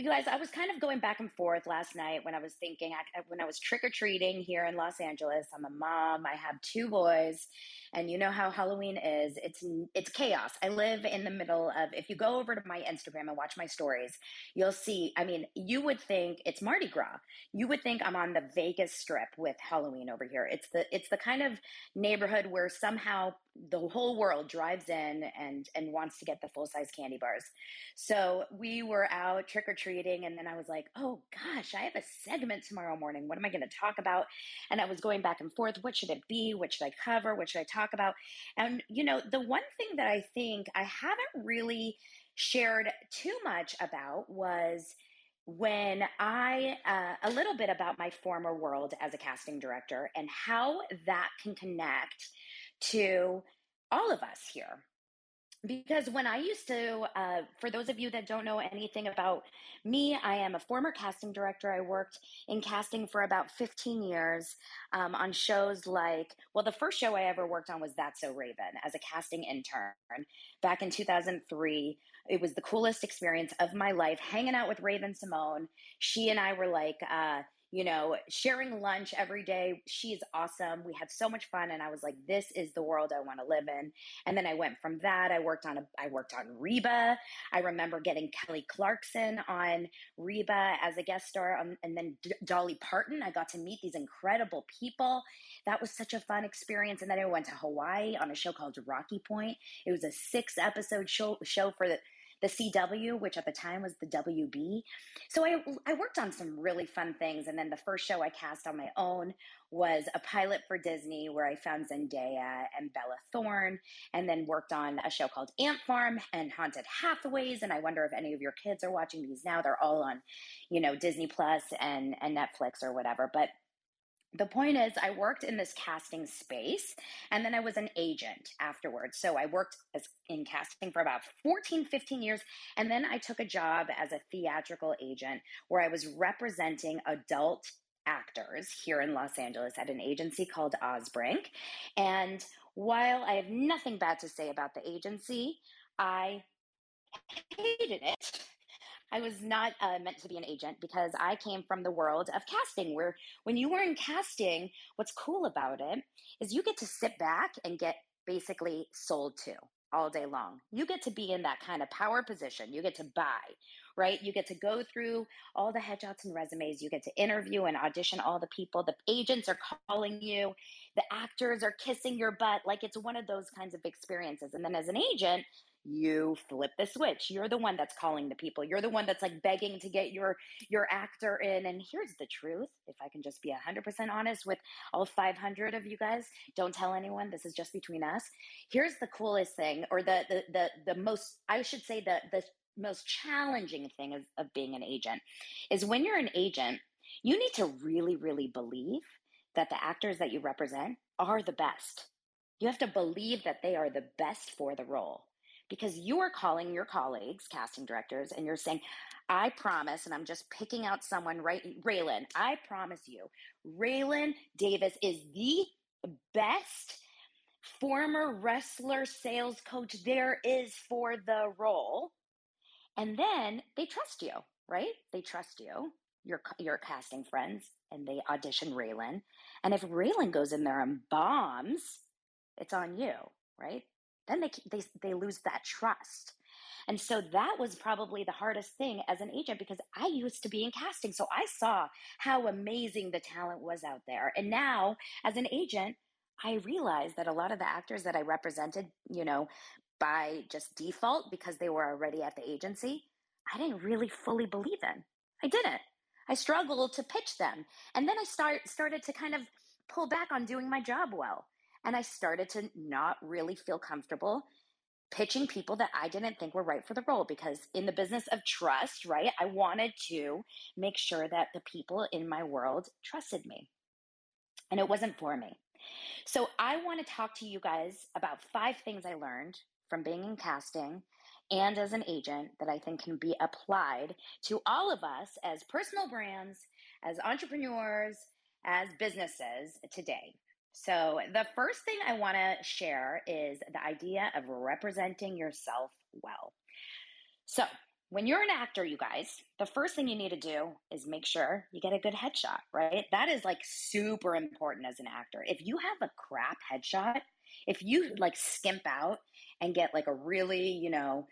You guys, I was kind of going back and forth last night when I was thinking, when I was trick or treating here in Los Angeles. I'm a mom, I have two boys, and you know how Halloween is. It's it's chaos. I live in the middle of if you go over to my Instagram and watch my stories, you'll see, I mean, you would think it's Mardi Gras. You would think I'm on the Vegas strip with Halloween over here. It's the it's the kind of neighborhood where somehow the whole world drives in and and wants to get the full size candy bars. So we were out trick or treating, and then I was like, oh gosh, I have a segment tomorrow morning. What am I going to talk about? And I was going back and forth. What should it be? What should I cover? What should I talk about? And you know, the one thing that I think I haven't really shared too much about was when I, uh, a little bit about my former world as a casting director and how that can connect to all of us here. because when I used to, uh, for those of you that don't know anything about me, I am a former casting director. I worked in casting for about 15 years um, on shows like, well, the first show I ever worked on was That's So Raven as a casting intern back in 2003. It was the coolest experience of my life hanging out with Raven-Symoné. She and I were like, uh, you know, sharing lunch every day. She's awesome. We had so much fun and I was like this is the world I want to live in. And then I went from that I worked on a I worked on Reba. I remember getting Kelly Clarkson on Reba as a guest star um, and then D- Dolly Parton. I got to meet these incredible people. That was such a fun experience and then I went to Hawaii on a show called Rocky Point. It was a 6 episode show show for the the CW, which at the time was the WB. So I, I worked on some really fun things. And then the first show I cast on my own was a pilot for Disney where I found Zendaya and Bella Thorne, and then worked on a show called Ant Farm and Haunted Hathaways. And I wonder if any of your kids are watching these now. They're all on, you know, Disney Plus and, and Netflix or whatever. But the point is i worked in this casting space and then i was an agent afterwards. So i worked as in casting for about 14 15 years and then i took a job as a theatrical agent where i was representing adult actors here in los angeles at an agency called osbrink. And while i have nothing bad to say about the agency i hated it I was not uh, meant to be an agent because I came from the world of casting, where when you were in casting, what's cool about it is you get to sit back and get basically sold to all day long. You get to be in that kind of power position. You get to buy, right? You get to go through all the headshots and resumes. You get to interview and audition all the people. The agents are calling you, the actors are kissing your butt. Like it's one of those kinds of experiences. And then as an agent, you flip the switch. You're the one that's calling the people. You're the one that's like begging to get your your actor in. And here's the truth if i can just be 100% honest with all 500 of you guys don't tell anyone this is just between us. Here's the coolest thing or the the the, the most i should say the the most challenging thing of, of being an agent is when you're an agent you need to really really believe that the actors that you represent are the best. You have to believe that they are the best for the role because you are calling your colleagues, casting directors, and you're saying, I promise, and I'm just picking out someone right, Raylan, I promise you, Raylan Davis is the best former wrestler sales coach there is for the role. And then they trust you, right? They trust you, your, your casting friends, and they audition Raylan. And if Raylan goes in there and bombs, it's on you, right? Then they, they, they lose that trust. And so that was probably the hardest thing as an agent because I used to be in casting. So I saw how amazing the talent was out there. And now, as an agent, I realized that a lot of the actors that I represented, you know, by just default because they were already at the agency, I didn't really fully believe in. I didn't. I struggled to pitch them. And then I start started to kind of pull back on doing my job well. And I started to not really feel comfortable pitching people that I didn't think were right for the role because in the business of trust, right, I wanted to make sure that the people in my world trusted me. And it wasn't for me. So I want to talk to you guys about five things I learned from being in casting and as an agent that I think can be applied to all of us as personal brands, as entrepreneurs, as businesses today. So, the first thing I want to share is the idea of representing yourself well. So, when you're an actor, you guys, the first thing you need to do is make sure you get a good headshot, right? That is like super important as an actor. If you have a crap headshot, if you like skimp out and get like a really, you know,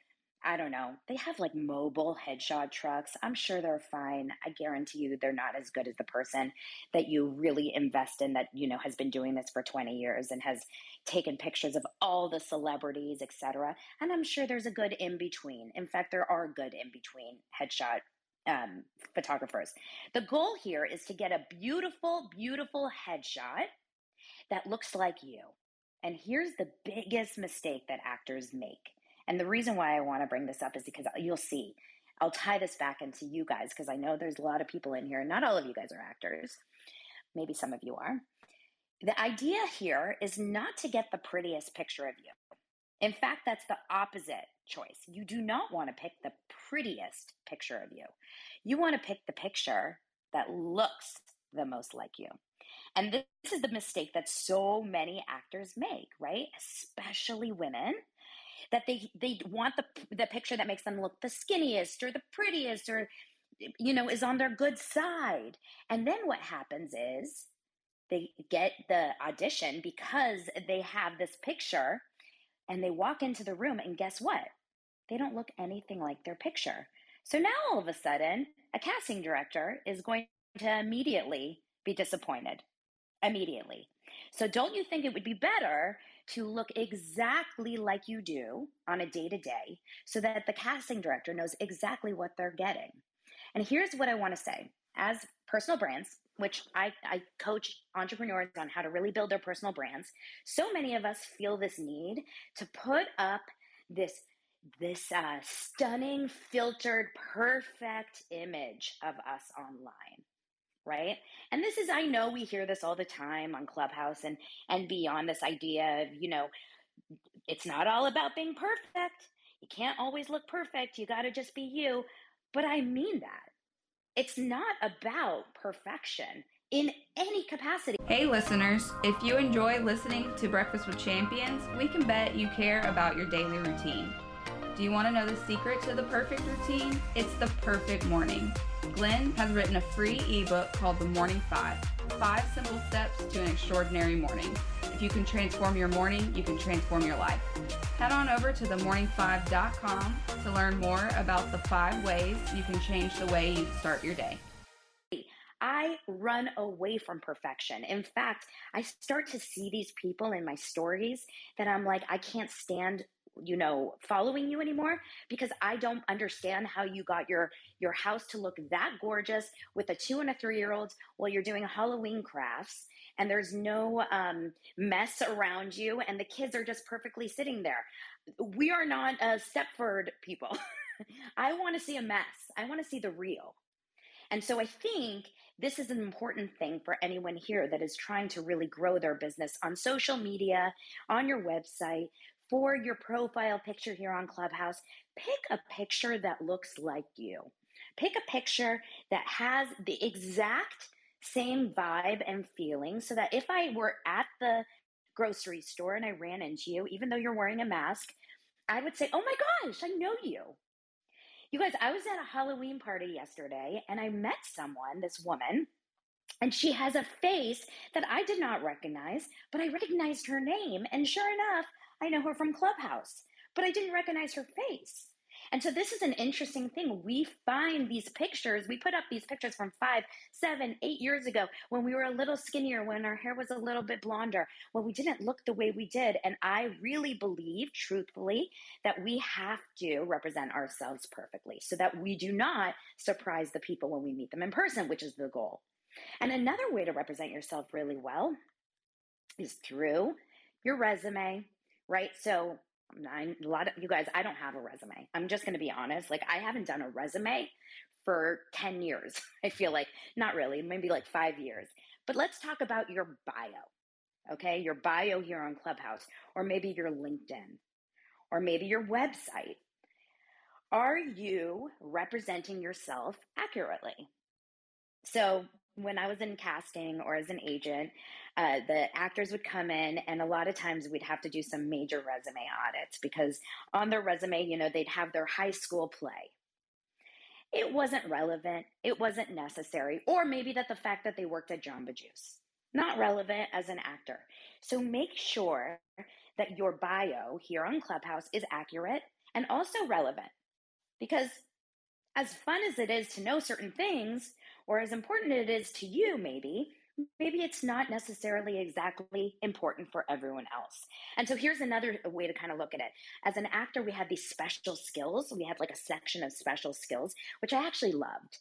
I don't know. They have like mobile headshot trucks. I'm sure they're fine. I guarantee you they're not as good as the person that you really invest in that, you know, has been doing this for 20 years and has taken pictures of all the celebrities, etc. And I'm sure there's a good in between. In fact, there are good in between headshot um, photographers. The goal here is to get a beautiful, beautiful headshot that looks like you. And here's the biggest mistake that actors make and the reason why I want to bring this up is because you'll see, I'll tie this back into you guys because I know there's a lot of people in here. Not all of you guys are actors. Maybe some of you are. The idea here is not to get the prettiest picture of you. In fact, that's the opposite choice. You do not want to pick the prettiest picture of you. You want to pick the picture that looks the most like you. And this is the mistake that so many actors make, right? Especially women that they they want the the picture that makes them look the skinniest or the prettiest or you know is on their good side. And then what happens is they get the audition because they have this picture and they walk into the room and guess what? They don't look anything like their picture. So now all of a sudden, a casting director is going to immediately be disappointed. Immediately. So don't you think it would be better to look exactly like you do on a day to day so that the casting director knows exactly what they're getting? And here's what I want to say as personal brands, which I, I coach entrepreneurs on how to really build their personal brands, so many of us feel this need to put up this this uh, stunning, filtered, perfect image of us online right? And this is i know we hear this all the time on clubhouse and and beyond this idea of you know it's not all about being perfect. You can't always look perfect. You got to just be you. But i mean that. It's not about perfection in any capacity. Hey, listeners, if you enjoy listening to Breakfast with Champions, we can bet you care about your daily routine. Do you want to know the secret to the perfect routine? It's the perfect morning. Glenn has written a free ebook called The Morning Five Five Simple Steps to an Extraordinary Morning. If you can transform your morning, you can transform your life. Head on over to themorning5.com to learn more about the five ways you can change the way you start your day. I run away from perfection. In fact, I start to see these people in my stories that I'm like, I can't stand you know following you anymore because i don't understand how you got your your house to look that gorgeous with a two and a three year old while you're doing halloween crafts and there's no um, mess around you and the kids are just perfectly sitting there. We are not a stepford people. I want to see a mess. I want to see the real. And so i think this is an important thing for anyone here that is trying to really grow their business on social media, on your website, for your profile picture here on Clubhouse, pick a picture that looks like you. Pick a picture that has the exact same vibe and feeling so that if I were at the grocery store and I ran into you, even though you're wearing a mask, I would say, Oh my gosh, I know you. You guys, I was at a Halloween party yesterday and I met someone, this woman, and she has a face that I did not recognize, but I recognized her name. And sure enough, I know her from Clubhouse, but I didn't recognize her face. And so this is an interesting thing. We find these pictures, we put up these pictures from five, seven, eight years ago when we were a little skinnier, when our hair was a little bit blonder, when we didn't look the way we did. And I really believe, truthfully, that we have to represent ourselves perfectly so that we do not surprise the people when we meet them in person, which is the goal. And another way to represent yourself really well is through your resume, right? So I'm, a lot of you guys, I don't have a resume. I'm just going to be honest. Like I haven't done a resume for 10 years. I feel like not really, maybe like 5 years. But let's talk about your bio. Okay? Your bio here on Clubhouse or maybe your LinkedIn or maybe your website. Are you representing yourself accurately? So, when I was in casting or as an agent, uh, the actors would come in, and a lot of times we'd have to do some major resume audits because on their resume, you know, they'd have their high school play. It wasn't relevant, it wasn't necessary, or maybe that the fact that they worked at Jamba Juice, not relevant as an actor. So make sure that your bio here on Clubhouse is accurate and also relevant because as fun as it is to know certain things, or as important it is to you, maybe, maybe it's not necessarily exactly important for everyone else. And so here's another way to kind of look at it. As an actor, we had these special skills. We had like a section of special skills, which I actually loved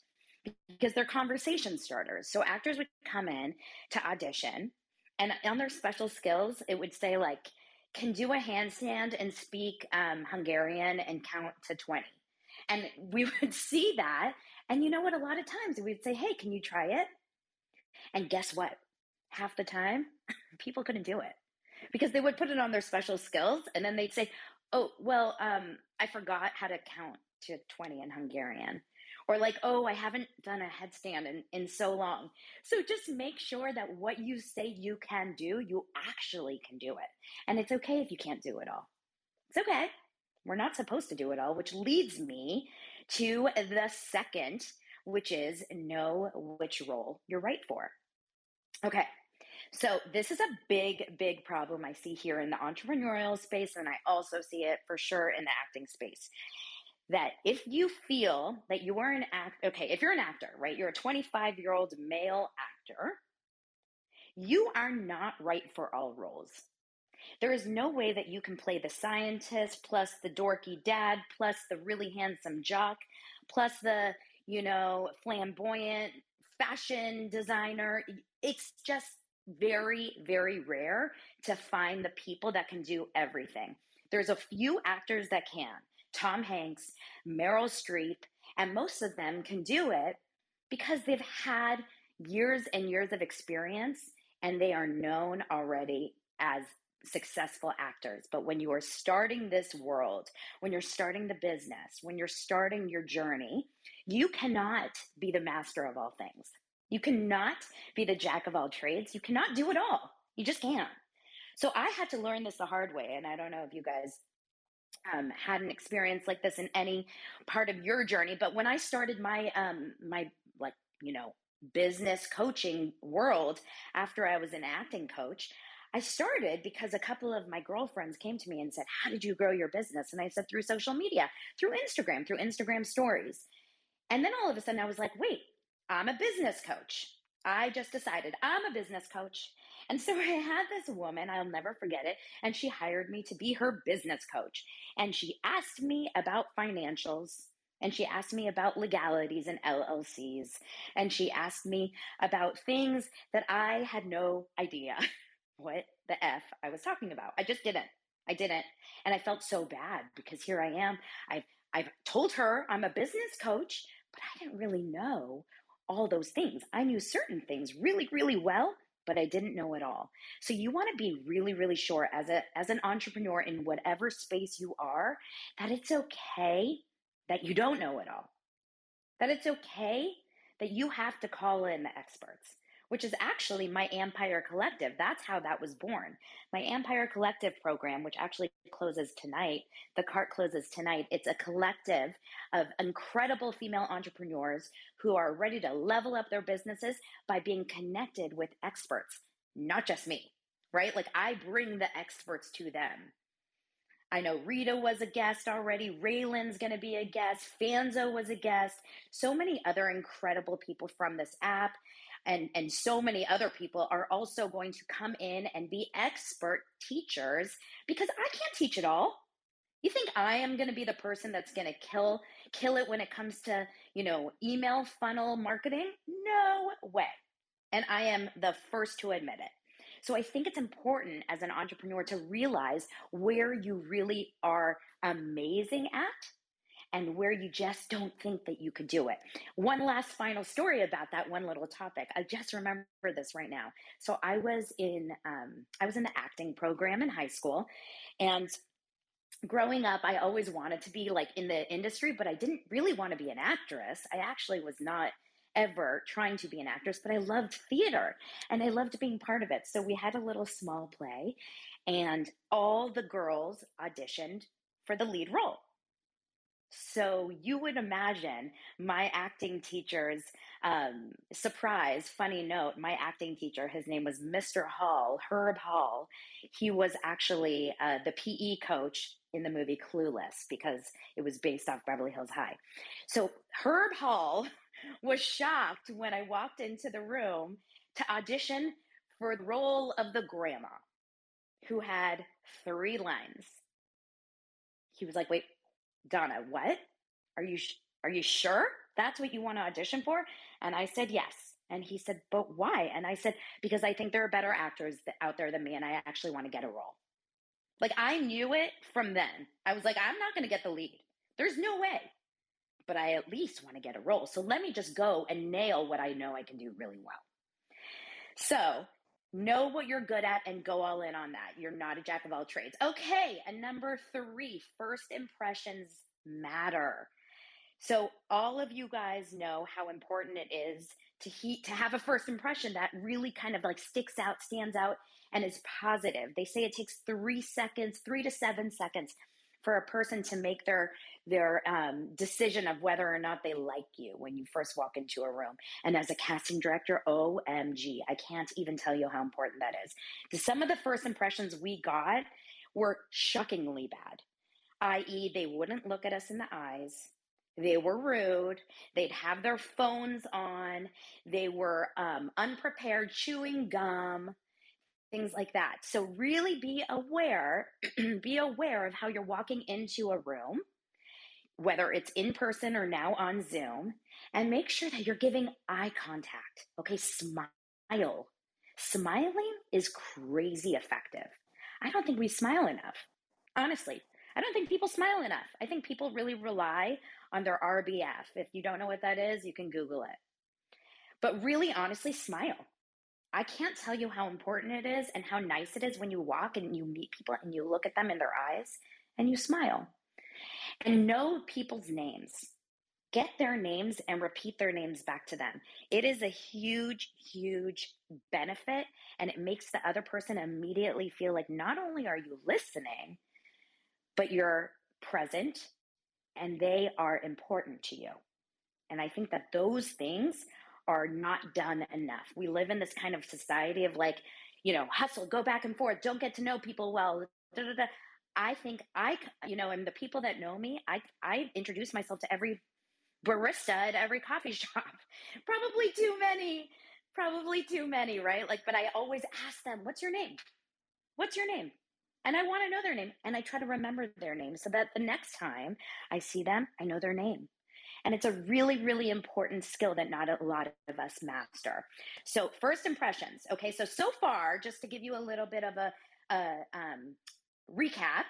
because they're conversation starters. So actors would come in to audition, and on their special skills, it would say like, can do a handstand and speak um, Hungarian and count to 20. And we would see that and you know what? A lot of times we'd say, hey, can you try it? And guess what? Half the time, people couldn't do it. because they would put it on their special skills and then they'd say, "Oh, well, um, I forgot how to count to 20 in Hungarian." Or like, "Oh, I haven't done a headstand in, in so long." So just make sure that what you say you can do, you actually can do it. And it's okay if you can't do it all. It's okay. We're not supposed to do it all, which leads me to the second, which is know which role you're right for. Okay. So, this is a big, big problem I see here in the entrepreneurial space, and I also see it for sure in the acting space. That if you feel that you are an act, okay, if you're an actor, right, you're a 25 year old male actor, you are not right for all roles. There is no way that you can play the scientist plus the dorky dad plus the really handsome jock plus the, you know, flamboyant fashion designer. It's just very, very rare to find the people that can do everything. There's a few actors that can Tom Hanks, Meryl Streep, and most of them can do it because they've had years and years of experience and they are known already as successful actors. But when you are starting this world, when you're starting the business, when you're starting your journey, you cannot be the master of all things. You cannot be the jack of all trades. You cannot do it all. You just can't. So I had to learn this the hard way. And I don't know if you guys um, had an experience like this in any part of your journey, but when I started my um, my like you know business coaching world after I was an acting coach, I started because a couple of my girlfriends came to me and said, How did you grow your business? And I said, Through social media, through Instagram, through Instagram stories. And then all of a sudden I was like, Wait, I'm a business coach. I just decided I'm a business coach. And so I had this woman, I'll never forget it, and she hired me to be her business coach. And she asked me about financials. And she asked me about legalities and LLCs. And she asked me about things that I had no idea what the F I was talking about. I just didn't. I didn't. And I felt so bad because here I am. I've I've told her I'm a business coach, but I didn't really know all those things. I knew certain things really, really well, but I didn't know it all. So you want to be really, really sure as a as an entrepreneur in whatever space you are that it's okay that you don't know it all. That it's okay that you have to call in the experts which is actually my Empire Collective. That's how that was born. My Empire Collective program, which actually closes tonight, the cart closes tonight. It's a collective of incredible female entrepreneurs who are ready to level up their businesses by being connected with experts, not just me, right? Like I bring the experts to them. I know Rita was a guest already. Raylan's going to be a guest. Fanzo was a guest. So many other incredible people from this app and and so many other people are also going to come in and be expert teachers because I can't teach it all. You think I am going to be the person that's going to kill kill it when it comes to, you know, email funnel marketing? No way. And I am the first to admit it. So I think it's important as an entrepreneur to realize where you really are amazing at and where you just don't think that you could do it. One last final story about that one little topic. I just remember this right now. So I was in um, I was in the acting program in high school, and growing up, I always wanted to be like in the industry, but I didn't really want to be an actress. I actually was not ever trying to be an actress, but I loved theater and I loved being part of it. So we had a little small play, and all the girls auditioned for the lead role. So you would imagine my acting teacher's um, surprise, funny note. My acting teacher, his name was Mr. Hall, Herb Hall. He was actually uh, the PE coach in the movie Clueless because it was based off Beverly Hills High. So Herb Hall was shocked when I walked into the room to audition for the role of the grandma who had three lines. He was like, wait, Donna, what? Are you sh- are you sure that's what you want to audition for? And I said yes. And he said, but why? And I said, because I think there are better actors out there than me, and I actually want to get a role. Like I knew it from then. I was like, I'm not going to get the lead. There's no way. But I at least want to get a role. So let me just go and nail what I know I can do really well. So Know what you're good at and go all in on that. You're not a jack of all trades. Okay, and number three, first impressions matter. So all of you guys know how important it is to heat to have a first impression that really kind of like sticks out, stands out, and is positive. They say it takes three seconds, three to seven seconds for a person to make their their um, decision of whether or not they like you when you first walk into a room. And as a casting director, OMG, I can't even tell you how important that is. Some of the first impressions we got were shockingly bad, i.e., they wouldn't look at us in the eyes. They were rude. They'd have their phones on. They were um, unprepared, chewing gum things like that. So really be aware, be aware of how you're walking into a room, whether it's in person or now on Zoom, and make sure that you're giving eye contact. Okay, smile. Smiling is crazy effective. I don't think we smile enough. Honestly, I don't think people smile enough. I think people really rely on their RBF. If you don't know what that is, you can Google it. But really, honestly, smile. I can't tell you how important it is and how nice it is when you walk and you meet people and you look at them in their eyes and you smile. And know people's names. Get their names and repeat their names back to them. It is a huge, huge benefit, and it makes the other person immediately feel like not only are you listening, but you're present and they are important to you. And I think that those things are not done enough. We live in this kind of society of like, you know, hustle, go back and forth, don't get to know people well. Da, da, da. I think I, you know, and the people that know me, I, I introduce myself to every barista at every coffee shop. Probably too many, probably too many, right? Like, but I always ask them, what's your name? What's your name? And I want to know their name and I try to remember their name so that the next time I see them, I know their name. And it's a really, really important skill that not a lot of us master. So, first impressions. Okay, so so far, just to give you a little bit of a, a um, recap,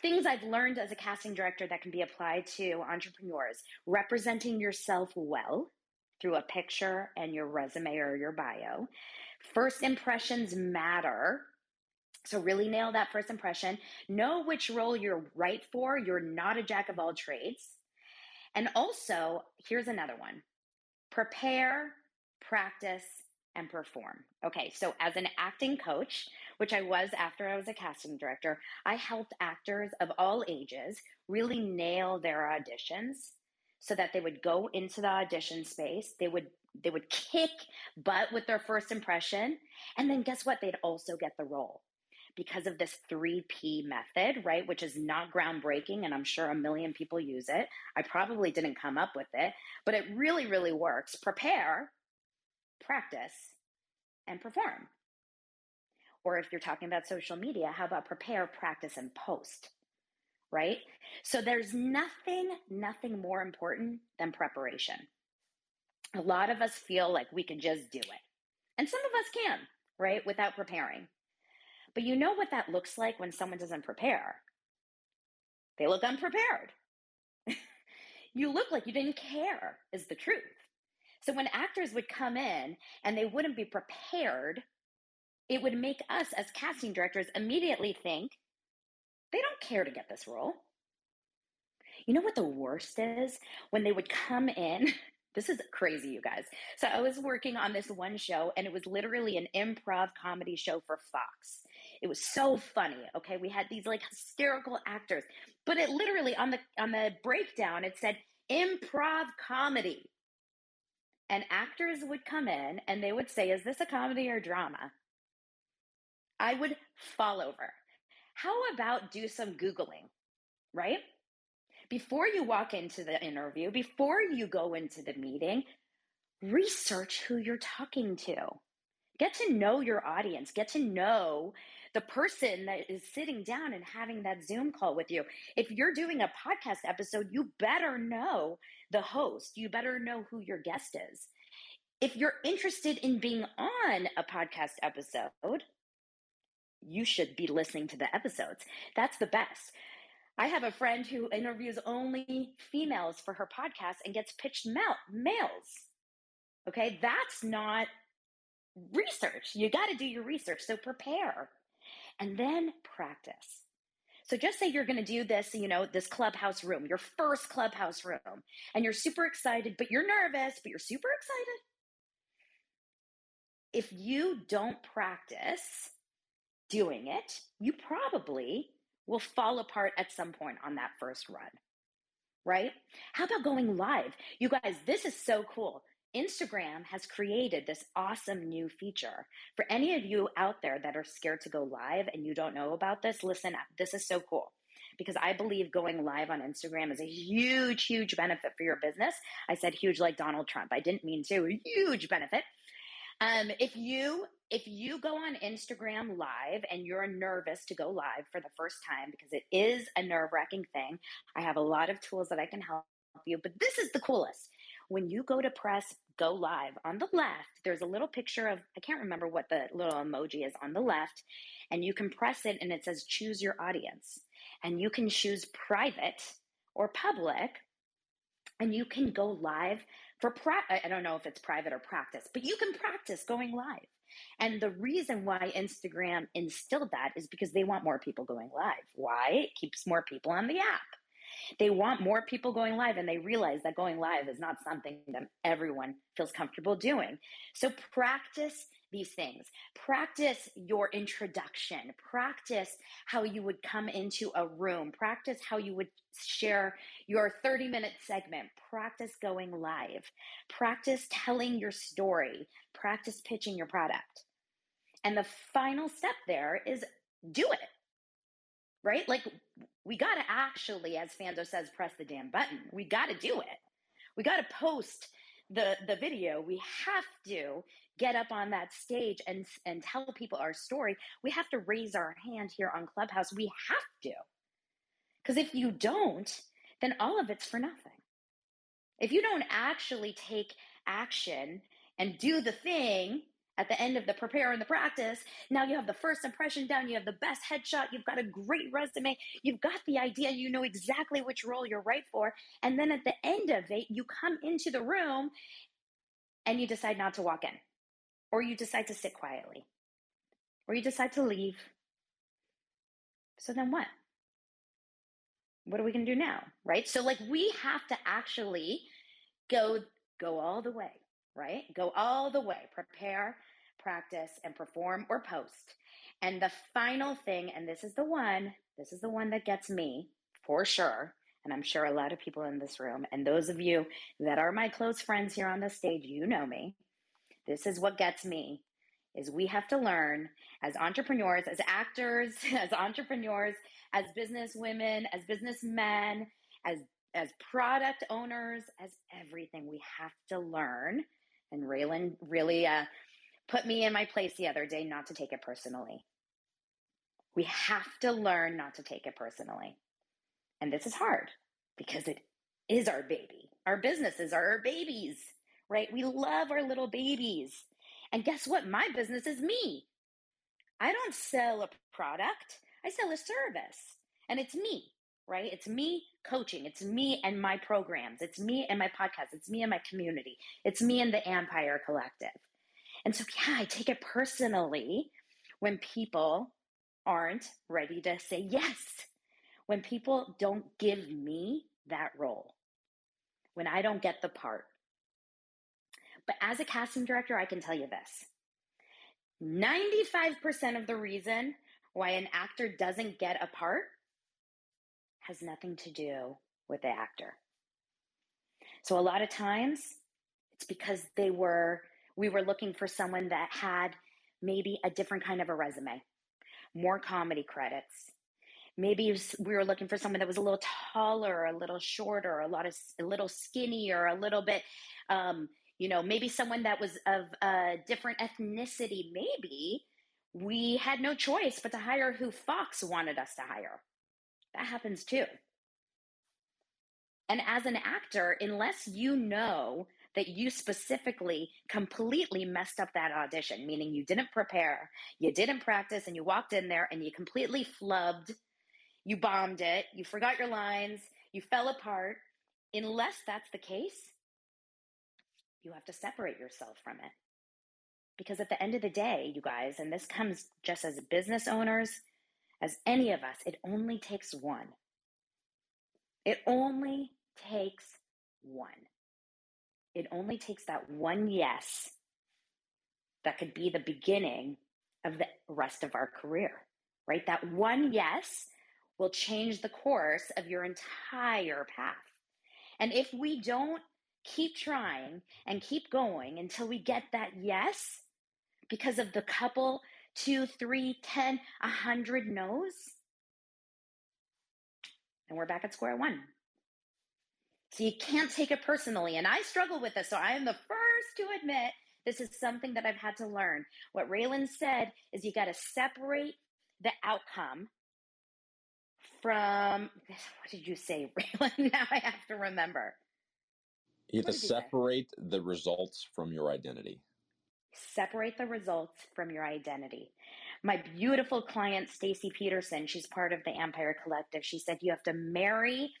things I've learned as a casting director that can be applied to entrepreneurs representing yourself well through a picture and your resume or your bio. First impressions matter. So, really nail that first impression. Know which role you're right for. You're not a jack of all trades. And also, here's another one prepare, practice, and perform. Okay, so as an acting coach, which I was after I was a casting director, I helped actors of all ages really nail their auditions so that they would go into the audition space, they would they would kick butt with their first impression, and then guess what? They'd also get the role because of this 3P method, right? Which is not groundbreaking, and I'm sure a million people use it. I probably didn't come up with it, but it really, really works. Prepare, practice, and perform. Or if you're talking about social media, how about prepare, practice, and post? Right? So there's nothing, nothing more important than preparation. A lot of us feel like we can just do it. And some of us can, right? Without preparing. But you know what that looks like when someone doesn't prepare? They look unprepared. you look like you didn't care, is the truth. So when actors would come in and they wouldn't be prepared, it would make us as casting directors immediately think they don't care to get this role. You know what the worst is? When they would come in, this is crazy, you guys. So I was working on this one show, and it was literally an improv comedy show for Fox. It was so funny. Okay, we had these like hysterical actors, but it literally on the on the breakdown it said improv comedy. And actors would come in and they would say, "Is this a comedy or drama?" I would fall over. How about do some googling, right? Before you walk into the interview, before you go into the meeting, research who you're talking to. Get to know your audience. Get to know the person that is sitting down and having that Zoom call with you. If you're doing a podcast episode, you better know the host, you better know who your guest is. If you're interested in being on a podcast episode, you should be listening to the episodes. That's the best. I have a friend who interviews only females for her podcast and gets pitched male, males. Okay, that's not research. You got to do your research. So prepare and then practice. So just say you're going to do this, you know, this clubhouse room, your first clubhouse room, and you're super excited, but you're nervous, but you're super excited. If you don't practice doing it, you probably will fall apart at some point on that first run, right? How about going live? You guys, this is so cool. Instagram has created this awesome new feature. For any of you out there that are scared to go live and you don't know about this, listen up. This is so cool because I believe going live on Instagram is a huge, huge benefit for your business. I said huge like Donald Trump. I didn't mean to. Huge benefit. Um, if you if you go on Instagram live and you're nervous to go live for the first time because it is a nerve wracking thing, I have a lot of tools that I can help you. But this is the coolest when you go to press go live on the left, there's a little picture of, I can't remember what the little emoji is on the left, and you can press it and it says choose your audience. And you can choose private or public, and you can go live for, pra- I don't know if it's private or practice, but you can practice going live. And the reason why Instagram instilled that is because they want more people going live. Why? It keeps more people on the app. They want more people going live and they realize that going live is not something that everyone feels comfortable doing. So practice these things. Practice your introduction. Practice how you would come into a room. Practice how you would share your 30 minute segment. Practice going live. Practice telling your story. Practice pitching your product. And the final step there is do it right? Like we got to actually, as Fando says, press the damn button. We got to do it. We got to post the the video. We have to get up on that stage and and tell people our story. We have to raise our hand here on Clubhouse. We have to. Because if you don't, then all of it's for nothing. If you don't actually take action and do the thing at the end of the prepare and the practice, now you have the first impression down, you have the best headshot, you've got a great resume, you've got the idea, you know exactly which role you're right for. And then at the end of it, you come into the room and you decide not to walk in, or you decide to sit quietly, or you decide to leave. So then what? What are we going to do now? Right? So, like, we have to actually go go all the way right? Go all the way, prepare, practice, and perform or post. And the final thing, and this is the one, this is the one that gets me for sure. And I'm sure a lot of people in this room, and those of you that are my close friends here on the stage, you know me. This is what gets me is we have to learn as entrepreneurs, as actors, as entrepreneurs, as business women, as businessmen, as as product owners, as everything, we have to learn. And Raylan really uh, put me in my place the other day not to take it personally. We have to learn not to take it personally. And this is hard because it is our baby. Our businesses are our babies, right? We love our little babies. And guess what? My business is me. I don't sell a product, I sell a service. And it's me, right? It's me coaching. It's me and my programs. It's me and my podcast. It's me and my community. It's me and the Empire Collective. And so, yeah, I take it personally when people aren't ready to say yes, when people don't give me that role, when I don't get the part. But as a casting director, I can tell you this 95% of the reason why an actor doesn't get a part has nothing to do with the actor. So a lot of times it's because they were we were looking for someone that had maybe a different kind of a resume, more comedy credits. Maybe we were looking for someone that was a little taller, a little shorter, a lot of a little skinnier, a little bit, um, you know, maybe someone that was of a different ethnicity. Maybe we had no choice but to hire who Fox wanted us to hire. That happens too. And as an actor, unless you know that you specifically completely messed up that audition, meaning you didn't prepare, you didn't practice, and you walked in there and you completely flubbed, you bombed it, you forgot your lines, you fell apart. Unless that's the case, you have to separate yourself from it Because at the end of the day, you guys, and this comes just as business owners, as any of us, it only takes one. It only takes one. It only takes that one yes that could be the beginning of the rest of our career, right? That one yes will change the course of your entire path. And if we don't keep trying and keep going until we get that yes, because of the couple, two, three, ten, a hundred no's, and we're back at square one. So you can't take it personally. And I struggle with this. So I am the first to admit this is something that I've had to learn. What Raylan said is you got to separate the outcome from what did you say, Raylan? Now I have to remember. You have to separate the results from your identity. Separate the results from your identity. My beautiful client, Stacy Peterson, she's part of the Empire Collective. She said you have to marry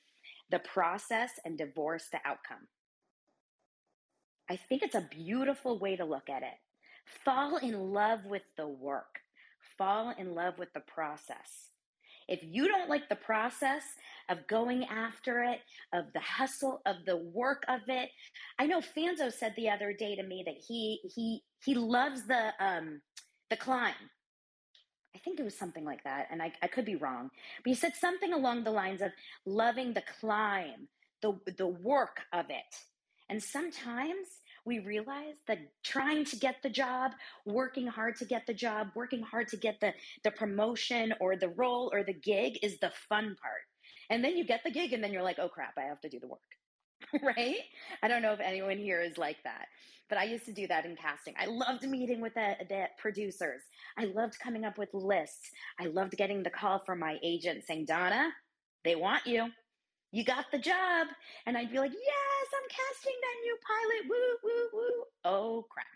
the process and divorce the outcome. I think it's a beautiful way to look at it. Fall in love with the work, fall in love with the process. If you don't like the process of going after it, of the hustle, of the work of it, I know Fanzo said the other day to me that he he he loves the um the climb. I think it was something like that, and I, I could be wrong. But you said something along the lines of loving the climb, the the work of it. And sometimes we realize that trying to get the job, working hard to get the job, working hard to get the, the promotion or the role or the gig is the fun part. And then you get the gig and then you're like, oh crap, I have to do the work. right? I don't know if anyone here is like that, but I used to do that in casting. I loved meeting with the, the producers. I loved coming up with lists. I loved getting the call from my agent saying, Donna, they want you. You got the job. And I'd be like, yes, I'm casting that new pilot. Woo, woo, woo. Oh, crap.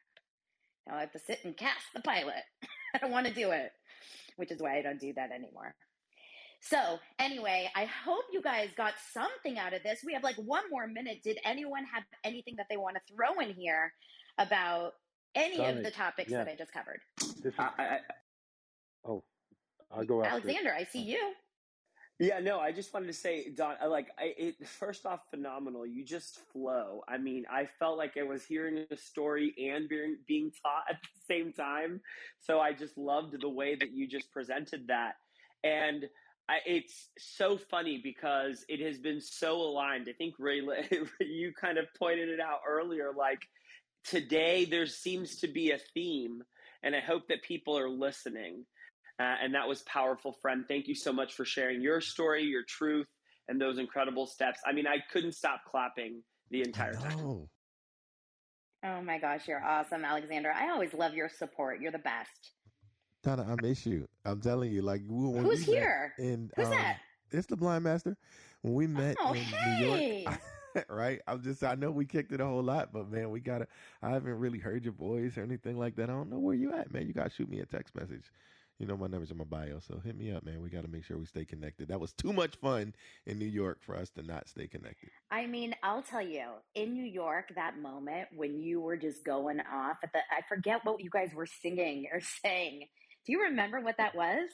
Now I have to sit and cast the pilot. I don't want to do it, which is why I don't do that anymore. So, anyway, I hope you guys got something out of this. We have like one more minute. Did anyone have anything that they want to throw in here about any Sorry. of the topics yeah. that I just covered? Is, I, I, oh, I'll go after. Alexander, I see oh. you. Yeah, no, I just wanted to say, Don, like, I, it, first off, phenomenal. You just flow. I mean, I felt like I was hearing a story and being, being taught at the same time. So I just loved the way that you just presented that. And I, it's so funny because it has been so aligned. I think Ray, you kind of pointed it out earlier. Like today, there seems to be a theme, and I hope that people are listening. Uh, and that was powerful, friend. Thank you so much for sharing your story, your truth, and those incredible steps. I mean, I couldn't stop clapping the entire time. Oh my gosh, you're awesome, Alexander. I always love your support. You're the best. Tana, I miss you. I'm telling you, like when who's we here? And who's um, that? It's the Blind Master. When we met oh, in hey. New York, right? I'm just, I know we kicked it a whole lot, but man, we gotta. I haven't really heard your voice or anything like that. I don't know where you at, man. You gotta shoot me a text message. You know my number's in my bio, so hit me up, man. We got to make sure we stay connected. That was too much fun in New York for us to not stay connected. I mean, I'll tell you, in New York, that moment when you were just going off at the, I forget what you guys were singing or saying do you remember what that was?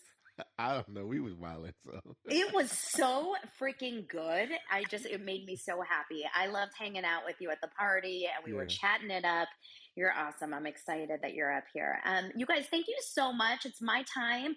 I don't know. We was violent, so it was so freaking good. I just it made me so happy. I loved hanging out with you at the party, and we yeah. were chatting it up. You're awesome. I'm excited that you're up here. Um, you guys, thank you so much. It's my time.